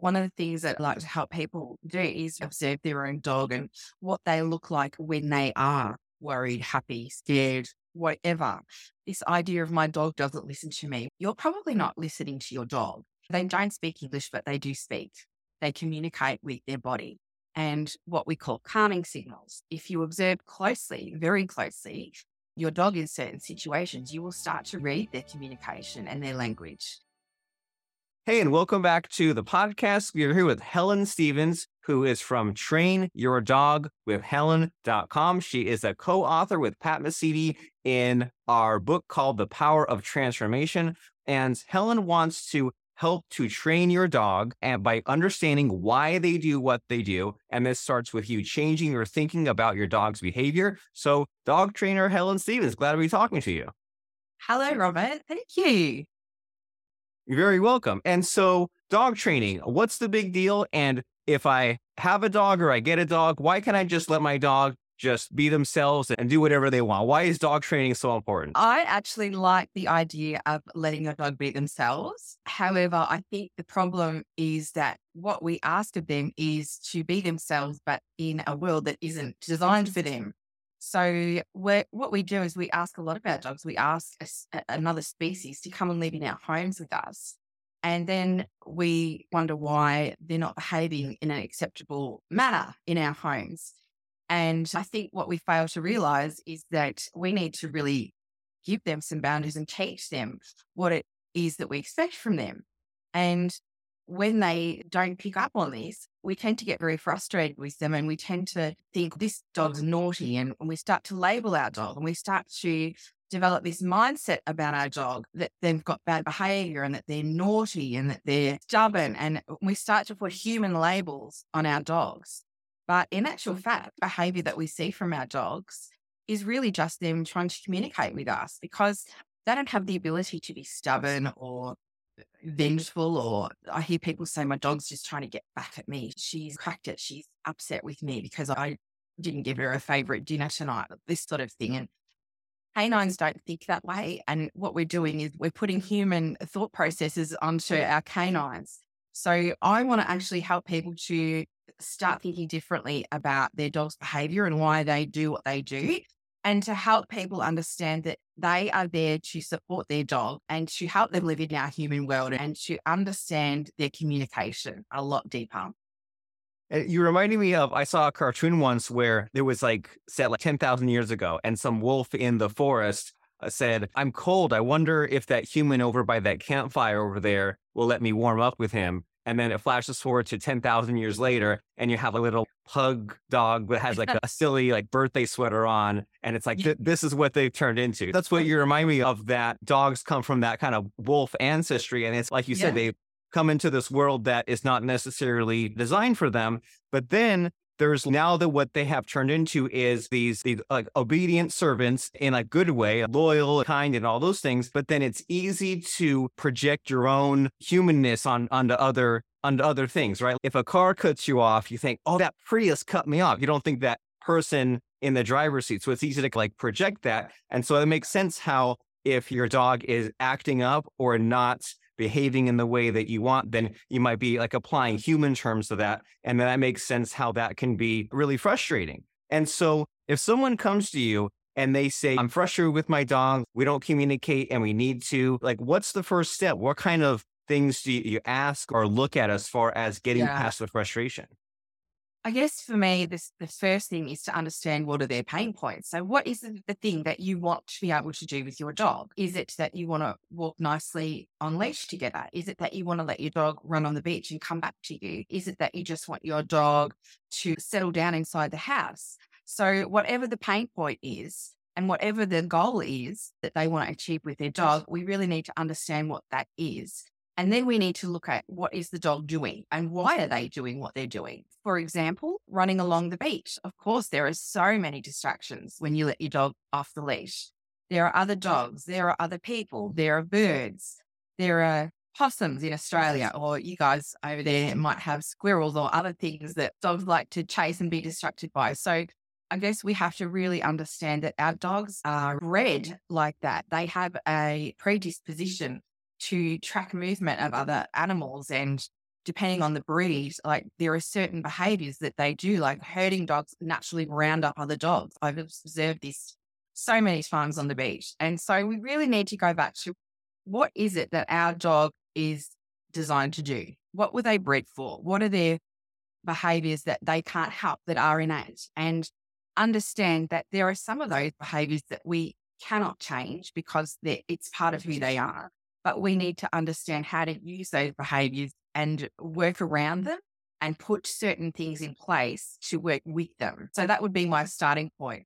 one of the things that I like to help people do is observe their own dog and what they look like when they are worried, happy, scared, whatever. This idea of my dog doesn't listen to me. You're probably not listening to your dog. They don't speak English, but they do speak. They communicate with their body and what we call calming signals. If you observe closely, very closely, your dog in certain situations, you will start to read their communication and their language. Hey, and welcome back to the podcast. We are here with Helen Stevens, who is from Train Your Dog with Helen.com. She is a co author with Pat Mesiti in our book called The Power of Transformation. And Helen wants to help to train your dog and by understanding why they do what they do. And this starts with you changing your thinking about your dog's behavior. So, dog trainer Helen Stevens, glad to be talking to you. Hello, Robert. Thank you. You're very welcome. And so, dog training, what's the big deal? And if I have a dog or I get a dog, why can't I just let my dog just be themselves and do whatever they want? Why is dog training so important? I actually like the idea of letting your dog be themselves. However, I think the problem is that what we ask of them is to be themselves, but in a world that isn't designed for them. So what we do is we ask a lot of our dogs. We ask a, another species to come and live in our homes with us. And then we wonder why they're not behaving in an acceptable manner in our homes. And I think what we fail to mm. realize is that we need to really give them some boundaries and teach them what it is that we expect from them. And when they don't pick up on this, we tend to get very frustrated with them and we tend to think this dog's naughty and we start to label our dog and we start to develop this mindset about our dog that they've got bad behavior and that they're naughty and that they're stubborn. And we start to put human labels on our dogs. But in actual fact, behavior that we see from our dogs is really just them trying to communicate with us because they don't have the ability to be stubborn or Mm-hmm. vengeful or I hear people say my dog's just trying to get back at me. She's cracked it. She's upset with me because I didn't give her a favorite dinner tonight, this sort of thing. And canines don't think that way. And what we're doing is we're putting human thought processes onto our canines. So I want to actually help people to start thinking differently about their dog's behavior and why they do what they do and to help people understand that they are there to support their dog and to help them live in our human world and to understand their communication a lot deeper. You reminded me of I saw a cartoon once where there was like set like 10,000 years ago and some wolf in the forest uh, said, "I'm cold. I wonder if that human over by that campfire over there will let me warm up with him." And then it flashes forward to 10,000 years later, and you have a little pug dog that has like a silly like birthday sweater on. And it's like, th- this is what they've turned into. That's what you remind me of that dogs come from that kind of wolf ancestry. And it's like you said, yeah. they come into this world that is not necessarily designed for them. But then there's now that what they have turned into is these these like obedient servants in a good way, loyal, kind, and all those things. But then it's easy to project your own humanness on onto other onto other things, right? If a car cuts you off, you think, "Oh, that Prius cut me off." You don't think that person in the driver's seat. So it's easy to like project that, and so it makes sense how if your dog is acting up or not behaving in the way that you want, then you might be like applying human terms to that. And then that makes sense how that can be really frustrating. And so if someone comes to you and they say, I'm frustrated with my dog, we don't communicate and we need to, like, what's the first step? What kind of things do you ask or look at as far as getting yeah. past the frustration? I guess for me, this the first thing is to understand what are their pain points. So, what is the, the thing that you want to be able to do with your dog? Is it that you want to walk nicely on leash together? Is it that you want to let your dog run on the beach and come back to you? Is it that you just want your dog to settle down inside the house? So, whatever the pain point is, and whatever the goal is that they want to achieve with their dog, we really need to understand what that is and then we need to look at what is the dog doing and why are they doing what they're doing. For example, running along the beach. Of course, there are so many distractions when you let your dog off the leash. There are other dogs, there are other people, there are birds, there are possums in Australia, or you guys over there might have squirrels or other things that dogs like to chase and be distracted by. So I guess we have to really understand that our dogs are bred like that. They have a predisposition to track movement of other animals and depending on the breed, like there are certain behaviors that they do, like herding dogs naturally round up other dogs. I've observed this so many times on the beach. And so we really need to go back to what is it that our dog is designed to do? What were they bred for? What are their behaviors that they can't help that are innate? And understand that there are some of those behaviors that we cannot change because it's part of who they are. But we need to understand how to use those behaviors and work around them and put certain things in place to work with them. So that would be my starting point.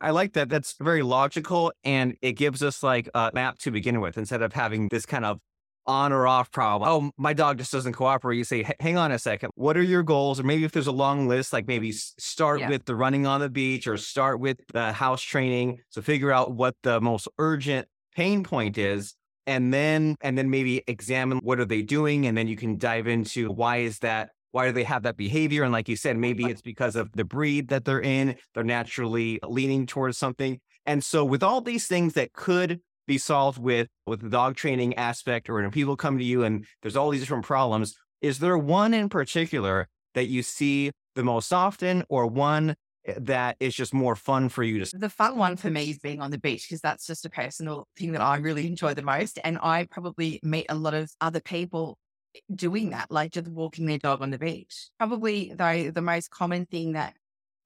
I like that. That's very logical. And it gives us like a map to begin with instead of having this kind of on or off problem. Oh, my dog just doesn't cooperate. You say, hang on a second. What are your goals? Or maybe if there's a long list, like maybe start yeah. with the running on the beach or start with the house training. So figure out what the most urgent pain point is and then and then maybe examine what are they doing and then you can dive into why is that why do they have that behavior? And like you said maybe it's because of the breed that they're in they're naturally leaning towards something. And so with all these things that could be solved with with the dog training aspect or when people come to you and there's all these different problems is there one in particular that you see the most often or one Eh, that is just more fun for you to the fun one for me is being on the beach because that's just a personal thing that I really enjoy the most and I probably meet a lot of other people eh, doing that like just walking their dog on the beach. Probably though the most common thing that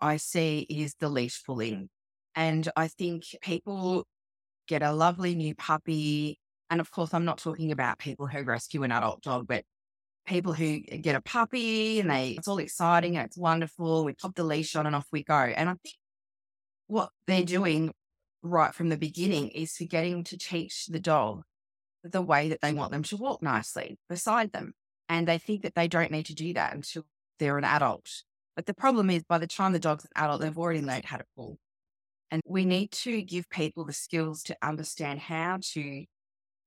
I see is the leash pulling and I think people get a lovely new puppy and of course I'm not talking about people who rescue an adult dog but people who get a puppy and they it's all exciting and it's wonderful. We pop the leash on and off we go. And I think what they're doing right from the beginning is forgetting to teach the dog the way that they want them to walk nicely beside them. And they think that they don't need to do that until they're an adult. But the problem is by the time the dog's an adult, they've already learned how to pull. And we need to give people the skills to understand how to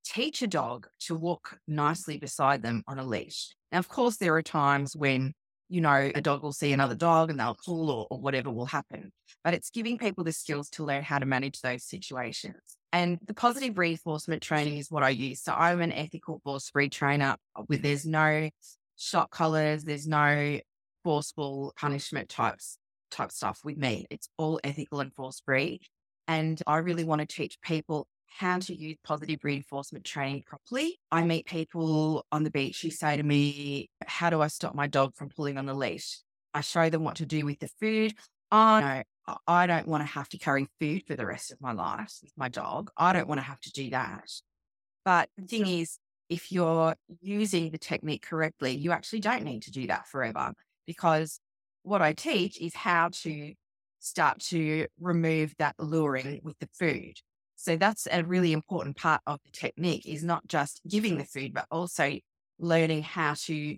teach a dog to walk nicely beside them on a leash. Now, of course, there are times when, you know, a dog will see another dog and they'll pull or, or whatever will happen. But it's giving people the skills to learn how to manage those situations. And the positive reinforcement training is what I use. So I'm an ethical force free trainer uh, with there's no shot collars, there's no forceful punishment types type stuff with me. It's all ethical and force free. And I really want to teach people how to use positive reinforcement training properly. I meet people on the beach who say to me, How do I stop my dog from pulling on the leash? I show them what to do with the food. Oh, no, I don't want to have to carry food for the rest of my life with my dog. I don't want to have to do that. But the thing is, if you're using the technique correctly, you actually don't need to do that forever because what I teach is how to start to remove that luring with the food. So that's a really mm-hmm. important part of the technique is not just giving the food, but also learning how to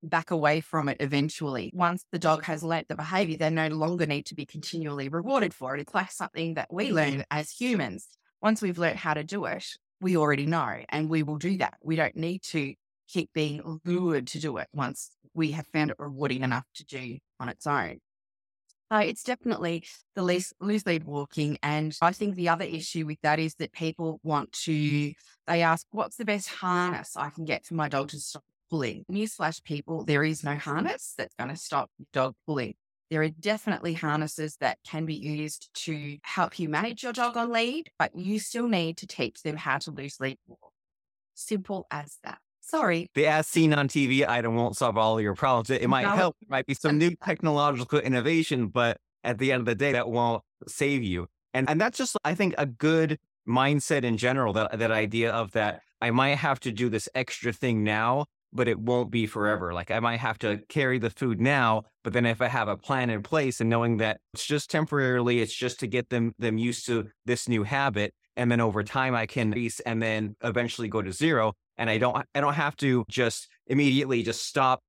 back away from it eventually. Once the dog has learnt the behavior, they no longer need to be continually rewarded for it. It's like something that we learn as humans. Once we've learned how to do it, we already know and we will do that. We don't need to keep being lured to do it once we have found it rewarding enough to do on its own. So it's definitely the loose, loose lead walking. And I think the other issue with that is that people want to, they ask, what's the best harness I can get for my dog to stop pulling? Newsflash people, there is no harness that's going to stop dog pulling. There are definitely harnesses that can be used to help you manage your dog on lead, but you still need to teach them how to loose lead walk. Simple as that. Sorry. The as seen on TV item won't solve all your problems. It, it might no. help. It might be some new technological innovation, but at the end of the day, that won't save you. And and that's just, I think, a good mindset in general. That that idea of that I might have to do this extra thing now, but it won't be mm-hmm. forever. Like I might have to carry the food now, but then if I have a plan in place and knowing that it's just temporarily, it's just to get them them used to this new habit, and then over time I can increase and then eventually go to zero and I don't I don't have to just immediately just stop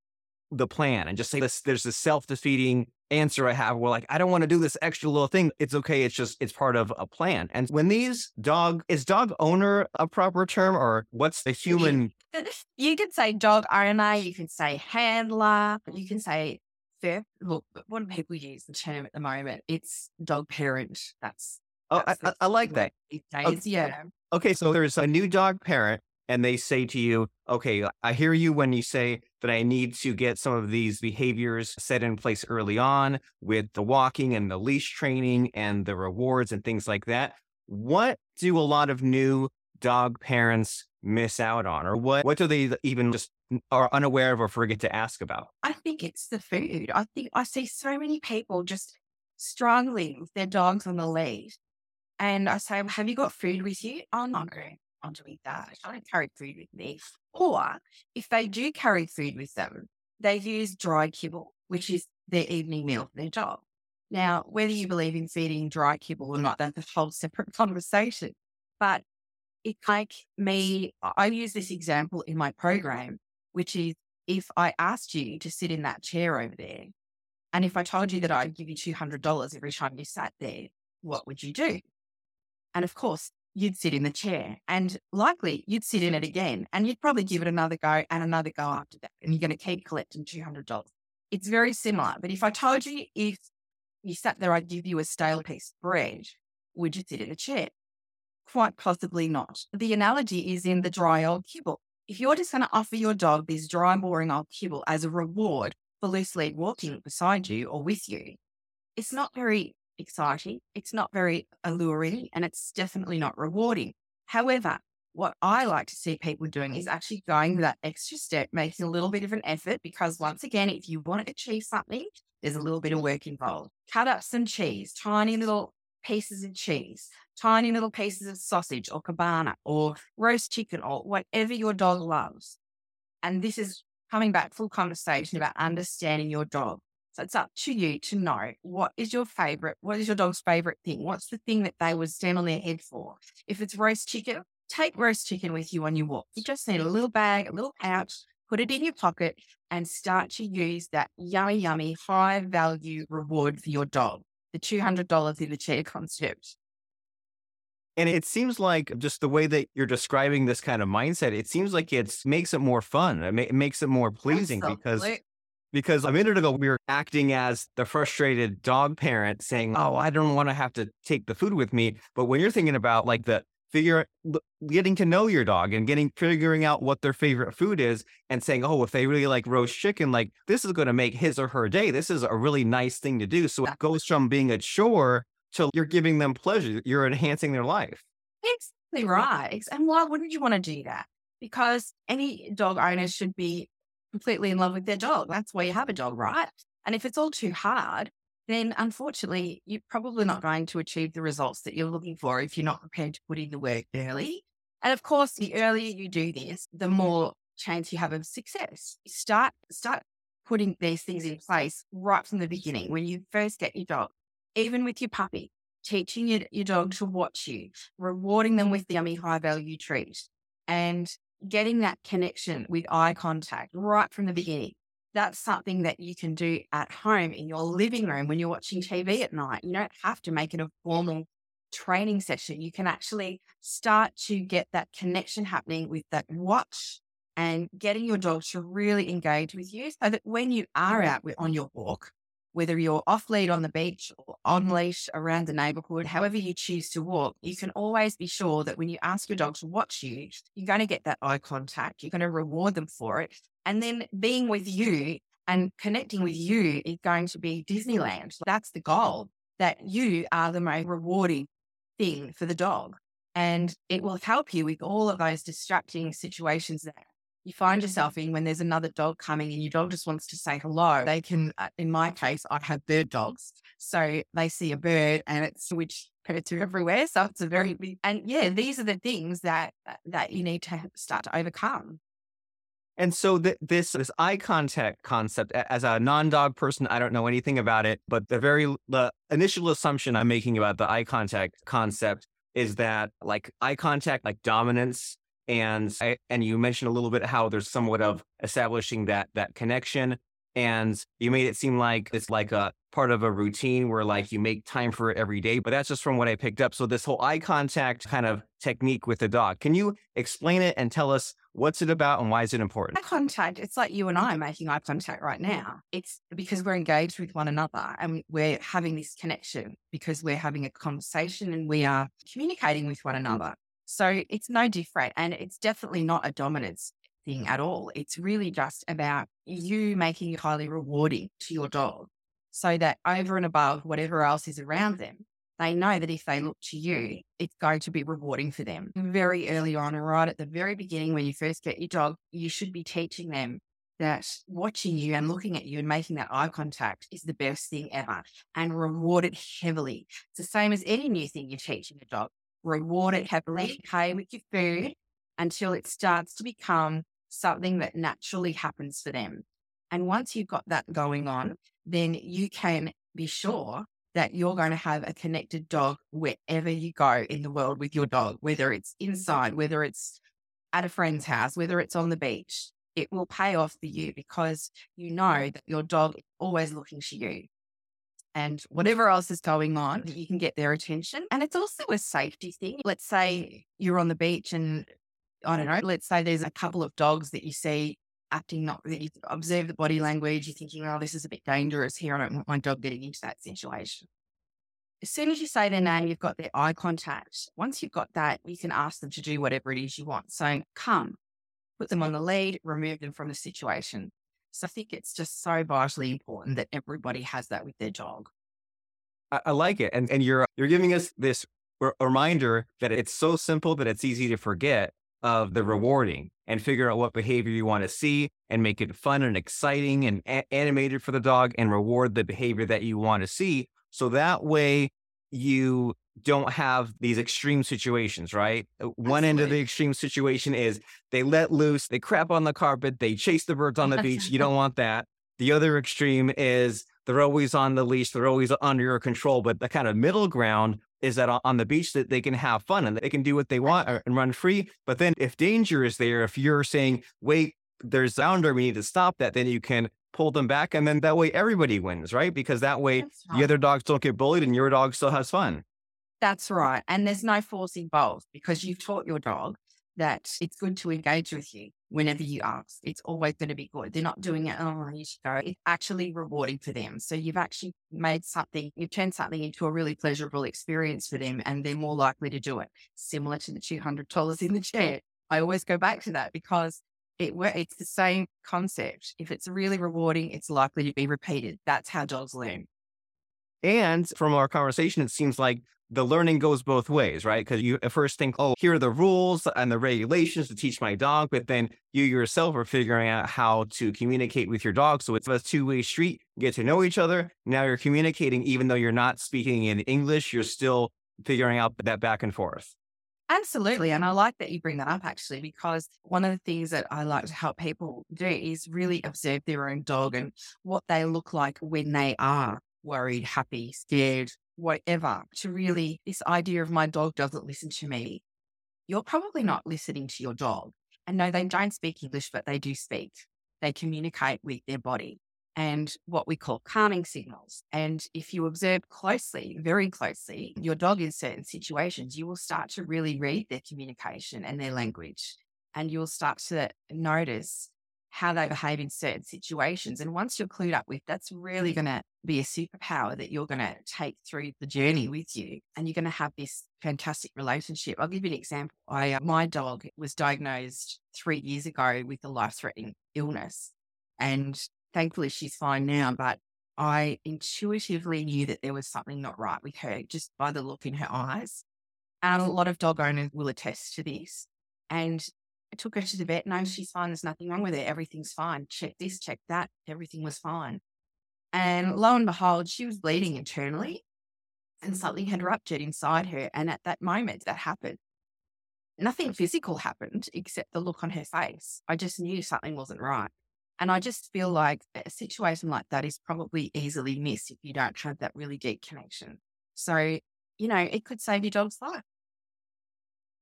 the plan and just say this there's a self-defeating answer I have where like I don't want to do this extra little thing. It's okay. It's just it's part of a plan. And when these dog is dog owner a proper term or what's the human you can say dog owner, you can say handler, you can say fair look, what do people use the term at the moment? It's dog parent. That's Oh, I, I, I, like that. Okay. Yeah. Okay, so there's a new dog parent and they say to you, okay, I hear you when you say that I need to get some of these behaviors set in place early on with the walking and the leash training and the rewards and things like that. What do a lot of new dog parents miss out on? Or what, what do they even just are unaware of or forget to ask about? I think it's the food. I think I see so many people just struggling with their dogs on the lead. And I say, Have you got food with you? Oh, no, I'm doing that. I don't carry food with me. Or if they do carry food with them, they use dry kibble, which is their evening meal for their dog. Now, whether you believe in feeding dry kibble or not, that's a whole separate conversation. But it's like me, I use this example in my program, which is if I asked you to sit in that chair over there, and if I told you that I'd give you $200 every time you sat there, what would you do? And of course, you'd sit in the chair and likely you'd sit in it again and you'd probably give it another go and another go after that. And you're going to keep collecting $200. It's very similar. But if I told you if you sat there, I'd give you a stale piece of bread, would you sit in a chair? Quite possibly not. The analogy is in the dry old kibble. If you're just going to offer your dog this dry, boring old kibble as a reward for loose lead walking beside you or with you, it's not very exciting. It's not very alluring mm. and it's definitely not rewarding. However, what I like to see people doing is actually going that extra step, making a little bit of an effort because once again, if you want to achieve something, there's a little bit of work involved. Cut up some cheese, tiny little pieces of cheese, tiny little pieces of sausage or cabana or roast chicken or whatever your dog loves. And this is coming back full conversation about understanding your dog. So it's up to you to know what is your favorite, what is your dog's favorite thing? What's the thing that they would stand on their head for? If it's roast chicken, take roast chicken with you on your walk. You just need a little bag, a little pouch, put it in your pocket and start to use that yummy, yummy, high value reward for your dog, the $200 in the chair concept. And it seems like just the way that you're describing this kind of mindset, it seems like it makes it more fun. It, ma- it makes it more pleasing Absolutely. because because a minute ago we were acting as the frustrated dog parent saying, "Oh, I don't want to have to take the food with me." But when you're thinking about like the figure getting to know your dog and getting figuring out what their favorite food is and saying, "Oh, if they really like roast chicken, like this is going to make his or her day. This is a really nice thing to do." So it goes from being a chore to you're giving them pleasure. You're enhancing their life. Exactly right. And why wouldn't you want to do that? Because any dog owner should be completely in love with their dog. That's why you have a dog, right? And if it's all too hard, then unfortunately, you're probably not going to achieve the results that you're looking for if you're not prepared to put in the work early. And of course, the earlier you do this, the more chance you have of success. Start start putting these things in place right from the beginning when you first get your dog, even with your puppy, teaching your, your dog to watch you, rewarding them with the yummy high value treat, and getting that connection with eye contact right from the beginning. That's something that you can do at home in your living room when you're watching TV at night. You don't have to make it a formal training session. You can actually start to get that connection happening with that watch and getting your dog to really engage with you so that when you are out on your walk, whether you're off lead on the beach or on mm-hmm. leash around the neighborhood, however you choose to walk, you can always be sure that when you ask your dog to watch you, you're going to get that eye contact. You're going to reward them for it. And then being with you and connecting with you is going to be Disneyland. That's the goal that you are the most rewarding thing for the dog. And it will help you with all of those distracting situations that you find yourself in when there's another dog coming and your dog just wants to say hello. They can, uh, in my case, I have bird dogs. So they see a bird and it's which are everywhere. So it's a very big, and yeah, these are the things that, uh, that you need to start to overcome. And so th- this this eye contact concept, as a non-dog person, I don't know anything about it, but the very the initial assumption I'm making about the eye contact concept is that like eye contact, like dominance, and I, and you mentioned a little bit how there's somewhat of establishing that that connection and you made it seem like it's like a part of a routine where like you make time for it every day but that's just from what i picked up. So this whole eye contact kind of technique with the dog can you explain it and tell us what's it about and why is it important? Eye contact it's like you and i making eye contact right now. It's because we're engaged with one another and we're having this connection because we're having a conversation and we are communicating with one another So it's no different. And it's definitely not a dominance thing mm. at all. It's really just about you making it highly rewarding to your dog so that over and above whatever else is around them, they know that if they look to you, it's going to be rewarding for them. Very early on, and right at the very beginning, when you first get your dog, you should be teaching them that watching you and looking at you and making that eye contact is the best thing ever and reward it heavily. It's the same as any new thing you're teaching a dog. Reward it heavily, pay with your food until it starts to become something that naturally happens for them. And once you've got that going on, then you can be sure that you're going to have a connected dog wherever you go in the world with your dog, whether it's inside, whether it's at a friend's house, whether it's on the beach. It will pay off for you because you know that your dog is always looking to you. And whatever else is going on, you can get their attention. And it's also a safety thing. Let's say mm. you're on the beach and I don't know, let's say there's a couple of dogs that you see acting not that you observe the body language, you're thinking, oh, this is a bit dangerous here. I don't want my dog getting into that situation. As soon as you say their name, you've got their eye contact. Once you've got that, you can ask them to do whatever it is you want. So come, put them on mm. the lead, remove them from the situation. So I think it's just so vitally important that everybody has that with their dog. I, I like it. And and you're you're giving us this r- reminder that it's so simple that it's easy to forget of the rewarding and figure out what behavior you want to see and make it fun and exciting and a- animated for the dog and reward the behavior that you want to see. So that way you don't have these extreme situations, right? Absolutely. Uh, one end of the extreme situation is they let loose, they crap on the carpet, they chase the birds on the beach. You don't want that. The other extreme is they're always on the leash, they're always under your control. But the kind of middle ground is that on the beach that they can have fun and they can do what they want uh, and run free. But then if danger is there, if you're saying, wait, there's boundary, we need to stop that, then you can pull them back. And then that way everybody wins, right? Because that way right. the other dogs don't get bullied and your dog still has fun. That's right. And there's no force involved because you've taught your dog that it's good to engage with you whenever you ask. It's always going to be good. They're not doing it, oh, you should go. It's actually rewarding for them. So you've actually made something, you've turned something into a really pleasurable experience for them and they're more likely to do it. Similar to the $200 in the chair. I always go back to that because it it's the same concept. If it's really rewarding, it's likely to be repeated. That's how dogs learn. And from our conversation, it seems like the learning goes both ways, right? Because you at first think, oh, here are the rules and the regulations to teach my dog, but then you yourself are figuring out how to communicate with your dog. So it's a two way street. Get to know each other. Now you're communicating, even though you're not speaking in English, you're still figuring out that back and forth. Absolutely. And I like that you bring that up actually, because one of the things that I like to help people do is really observe their own dog and what they look like when they are worried, happy, scared, whatever, to really, this idea of my dog doesn't listen to me, you're probably not listening to your dog. And no, they don't speak English, but they do speak. They communicate with their body and what we call calming signals. And if you observe closely, very closely, your dog in certain situations, you will start to really read their communication and their language. And you'll start to notice how they behave in certain situations. And once you're clued up with, that's really going to be a superpower that you're going to take through the journey with you. And you're going to have this fantastic relationship. I'll give you an example. I, uh, my dog was diagnosed three years ago with a life threatening illness. And thankfully she's fine now, but I intuitively knew that there was something not right with her just by the look in her eyes. And a mm. lot of dog owners will attest to this. And I took her to the vet. No, she's fine. There's nothing wrong with her. Everything's fine. Check this, check that. Everything was fine. And lo and behold, she was bleeding internally and something had ruptured inside her. And at that moment, that happened. Nothing physical happened except the look on her face. I just knew something wasn't right. And I just feel like a situation like that is probably easily missed if you don't have that really deep connection. So, you know, it could save your dog's life.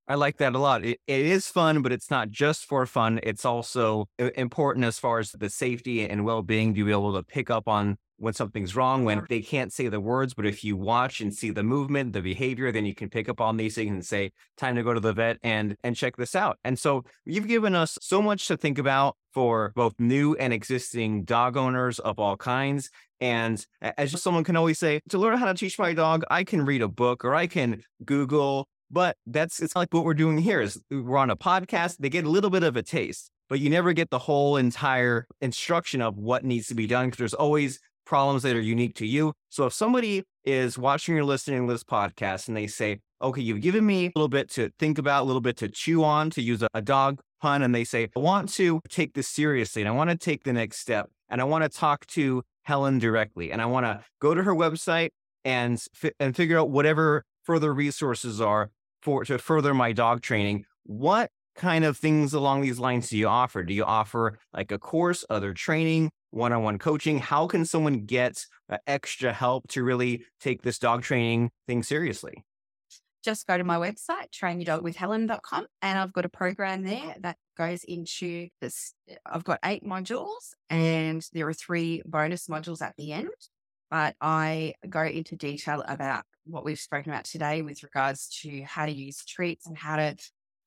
I like that a lot. It, it is fun, but it's not just for fun. It's also important as far as the safety and well being to be able to pick up on when something's wrong, when they can't say the words, but if you watch and see the movement, the behavior, then you can pick up on these things and say, time to go to the vet and and check this out. And so you've given us so much to think about for both new and existing dog owners of all kinds. And as someone can always say, to learn how to teach my dog, I can read a book or I can Google But that's it's like what we're doing here is we're on a podcast. They get a little bit of a taste, but you never get the whole entire instruction of what needs to be done because there's always problems that are unique to you. So if somebody is watching or listening to this podcast and they say, okay, you've given me a little bit to think about, a little bit to chew on, to use a, a dog pun, and they say, I want to take this seriously and I want to take the next step and I want to talk to Helen directly and I want to go to her website and fi- and figure out whatever further resources are for to further my dog training. What kind of things along these lines do you offer? Do you offer like a course, other training, one-on-one coaching? How can someone get uh, extra help to really take this dog training thing seriously? Just go to my website, trainyourdogwithhelen.com, and I've got a program there that goes into this. I've got eight modules, and there are three bonus modules at the end. But I go into detail about what we've spoken about today with regards to how to use treats and how to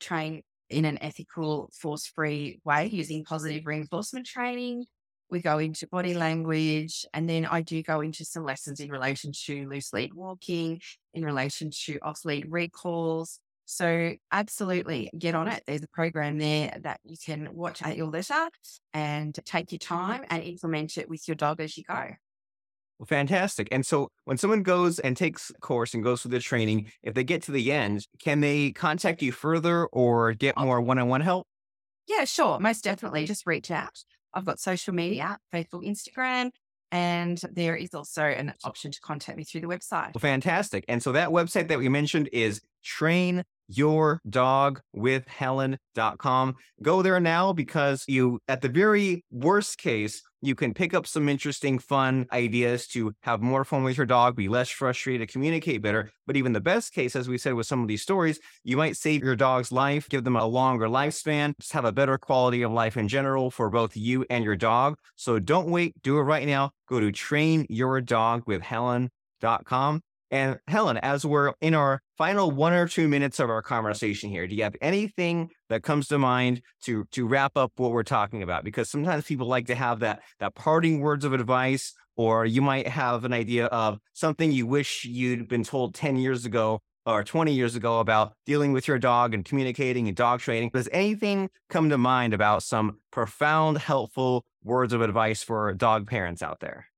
train in an ethical, force free way using positive reinforcement training. We go into body language, and then I do go into some lessons in relation to loose lead walking, in relation to off lead recalls. So, absolutely get on it. There's a program there that you can watch at your leisure and take your time and implement it with your dog as you go. Well, fantastic. And so when someone goes and takes a course and goes through the training, if they get to the end, can they contact you further or get Oh. more one on one help? Yeah, sure. Most definitely. Just reach out. I've got social media, Facebook, Instagram, and there is also an option to contact me through the website. Well, fantastic. And so that website that we mentioned is trainyourdogwithhelen.com. Go there now because you, at the very worst case, you can pick up some interesting, fun ideas to have more fun with your dog, be less frustrated, communicate better. But even the best case, as we said with some of these stories, you might save your dog's life, give them a longer lifespan, just have a better quality of life in general for both you and your dog. So don't wait, do it right now. Go to trainyourdogwithhelen.com. And Helen, as we're in our final one or two minutes of our conversation here, do you have anything that comes to mind to to wrap up what we're talking about? Because sometimes people like to have that that parting words of advice, or you might have an idea of something you wish you'd been told 10 years ago or 20 years ago about dealing with your dog and communicating and dog training. Does anything come to mind about some profound, helpful words of advice for dog parents out there?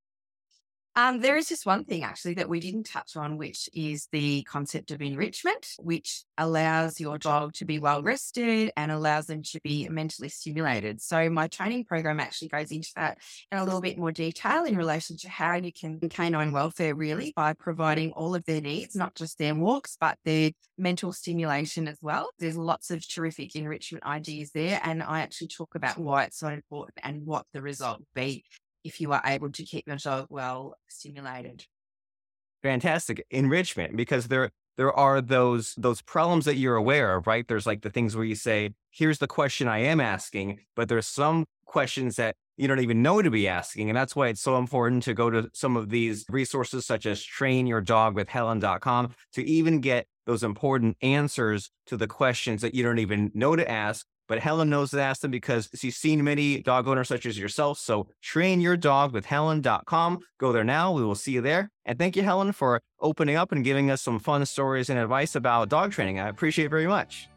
Um, there is just one thing actually that we didn't touch on, which is the concept of enrichment, which allows your dog to be well rested and allows them to be mentally stimulated. So, my training program actually goes into that in a little bit more detail in relation to how you can canine welfare really by providing all of their needs, not just their walks, but their mental stimulation as well. There's lots of terrific enrichment ideas there. And I actually talk about why it's so important and what the result be if you are able to keep yourself well stimulated. Fantastic enrichment because there there are those those problems that you're aware of, right? There's like the things where you say, "Here's the question I am asking," but there's some questions that you don't even know to be asking, and that's why it's so important to go to some of these resources such as trainyourdogwithhelen.com to even get those important answers to the questions that you don't even know to ask but Helen knows to ask them because she's seen many dog owners such as yourself. So trainyourdogwithhelen.com. Go there now. We will see you there. And thank you, Helen, for opening up and giving us some fun stories and advice about dog training. I appreciate it very much.